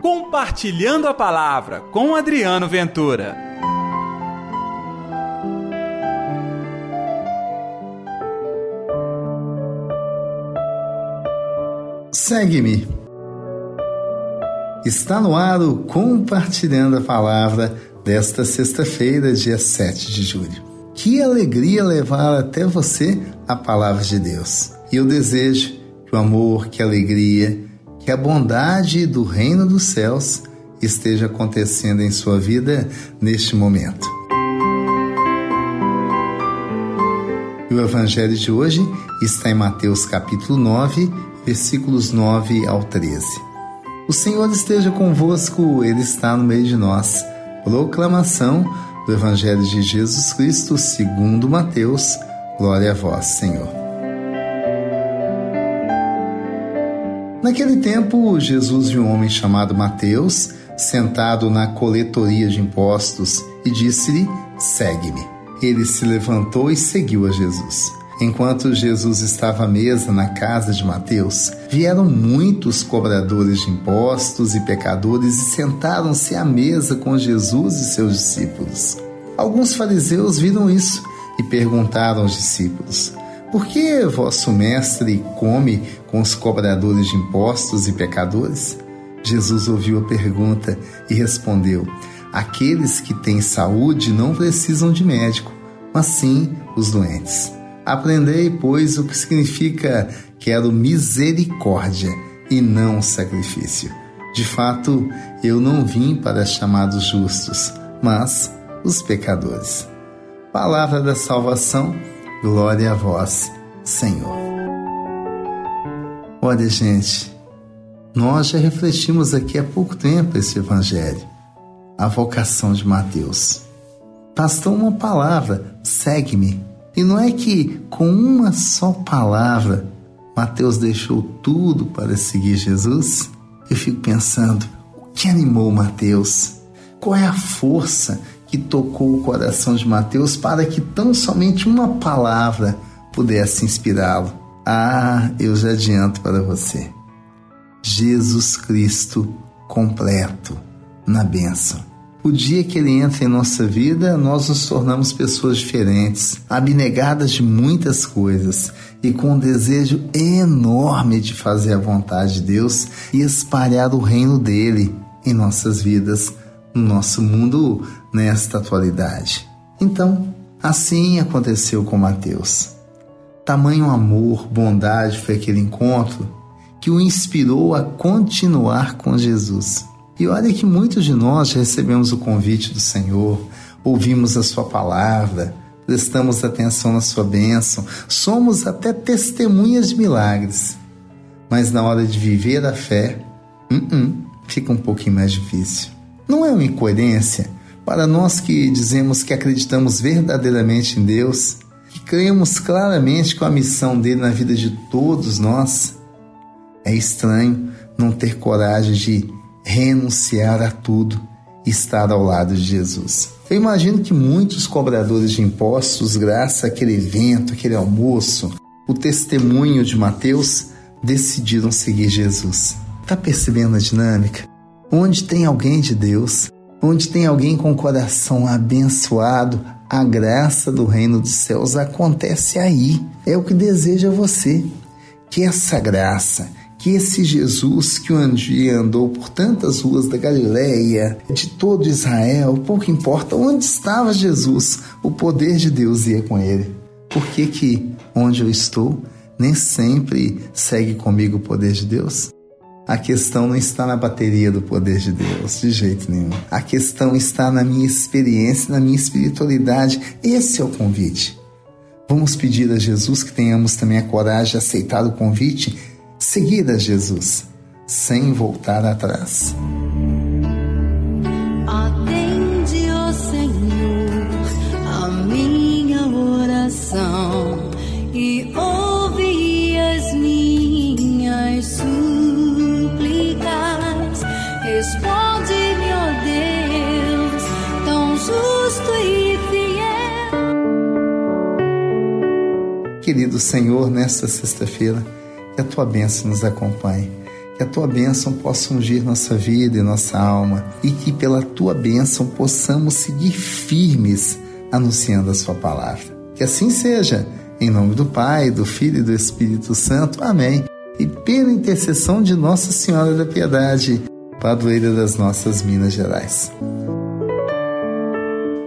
Compartilhando a Palavra com Adriano Ventura. Segue-me. Está no ar o Compartilhando a Palavra desta sexta-feira, dia 7 de julho. Que alegria levar até você a palavra de Deus. E eu desejo que o amor, que a alegria, que a bondade do reino dos céus esteja acontecendo em sua vida neste momento. E o evangelho de hoje está em Mateus capítulo 9, versículos 9 ao 13. O Senhor esteja convosco, ele está no meio de nós. Proclamação do evangelho de Jesus Cristo, segundo Mateus. Glória a vós, Senhor. Naquele tempo, Jesus viu um homem chamado Mateus sentado na coletoria de impostos e disse-lhe: Segue-me. Ele se levantou e seguiu a Jesus. Enquanto Jesus estava à mesa na casa de Mateus, vieram muitos cobradores de impostos e pecadores e sentaram-se à mesa com Jesus e seus discípulos. Alguns fariseus viram isso e perguntaram aos discípulos: por que vosso mestre come com os cobradores de impostos e pecadores? Jesus ouviu a pergunta e respondeu: Aqueles que têm saúde não precisam de médico, mas sim os doentes. Aprendei, pois, o que significa quero misericórdia e não sacrifício. De fato, eu não vim para chamar os justos, mas os pecadores. Palavra da salvação Glória a vós, Senhor. Olha, gente, nós já refletimos aqui há pouco tempo esse evangelho, a vocação de Mateus. Bastou uma palavra, segue-me. E não é que com uma só palavra Mateus deixou tudo para seguir Jesus? Eu fico pensando, o que animou Mateus? Qual é a força que tocou o coração de Mateus para que tão somente uma palavra pudesse inspirá-lo. Ah, eu já adianto para você. Jesus Cristo completo na bênção. O dia que ele entra em nossa vida, nós nos tornamos pessoas diferentes, abnegadas de muitas coisas e com um desejo enorme de fazer a vontade de Deus e espalhar o reino dele em nossas vidas no nosso mundo nesta atualidade. Então, assim aconteceu com Mateus. Tamanho amor, bondade foi aquele encontro que o inspirou a continuar com Jesus. E olha que muitos de nós recebemos o convite do Senhor, ouvimos a Sua palavra, prestamos atenção na Sua bênção, somos até testemunhas de milagres. Mas na hora de viver a fé, uh -uh, fica um pouquinho mais difícil. Não é uma incoerência para nós que dizemos que acreditamos verdadeiramente em Deus, que cremos claramente com a missão dele na vida de todos nós? É estranho não ter coragem de renunciar a tudo e estar ao lado de Jesus. Eu imagino que muitos cobradores de impostos, graças àquele evento, aquele almoço, o testemunho de Mateus, decidiram seguir Jesus. Está percebendo a dinâmica? Onde tem alguém de Deus, onde tem alguém com o coração abençoado, a graça do reino dos céus acontece aí. É o que deseja você. Que essa graça, que esse Jesus que um dia andou por tantas ruas da Galileia, de todo Israel, pouco importa onde estava Jesus, o poder de Deus ia com ele. Por que que onde eu estou nem sempre segue comigo o poder de Deus? A questão não está na bateria do poder de Deus, de jeito nenhum. A questão está na minha experiência, na minha espiritualidade. Esse é o convite. Vamos pedir a Jesus que tenhamos também a coragem de aceitar o convite, seguir a Jesus, sem voltar atrás. Responde-me, ó Deus, tão justo e fiel. Querido Senhor, nesta sexta-feira, que a tua bênção nos acompanhe. que a tua bênção possa ungir nossa vida e nossa alma e que pela tua bênção possamos seguir firmes anunciando a sua palavra. Que assim seja, em nome do Pai, do Filho e do Espírito Santo. Amém. E pela intercessão de Nossa Senhora da Piedade, padroeira das nossas Minas Gerais.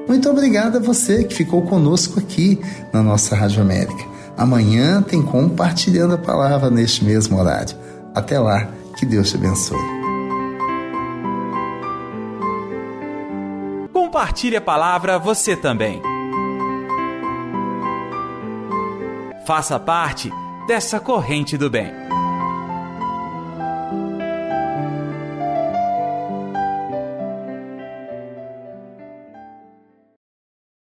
Muito obrigado a você que ficou conosco aqui na nossa Rádio América. Amanhã tem compartilhando a palavra neste mesmo horário. Até lá, que Deus te abençoe. Compartilhe a palavra você também. Faça parte dessa corrente do bem.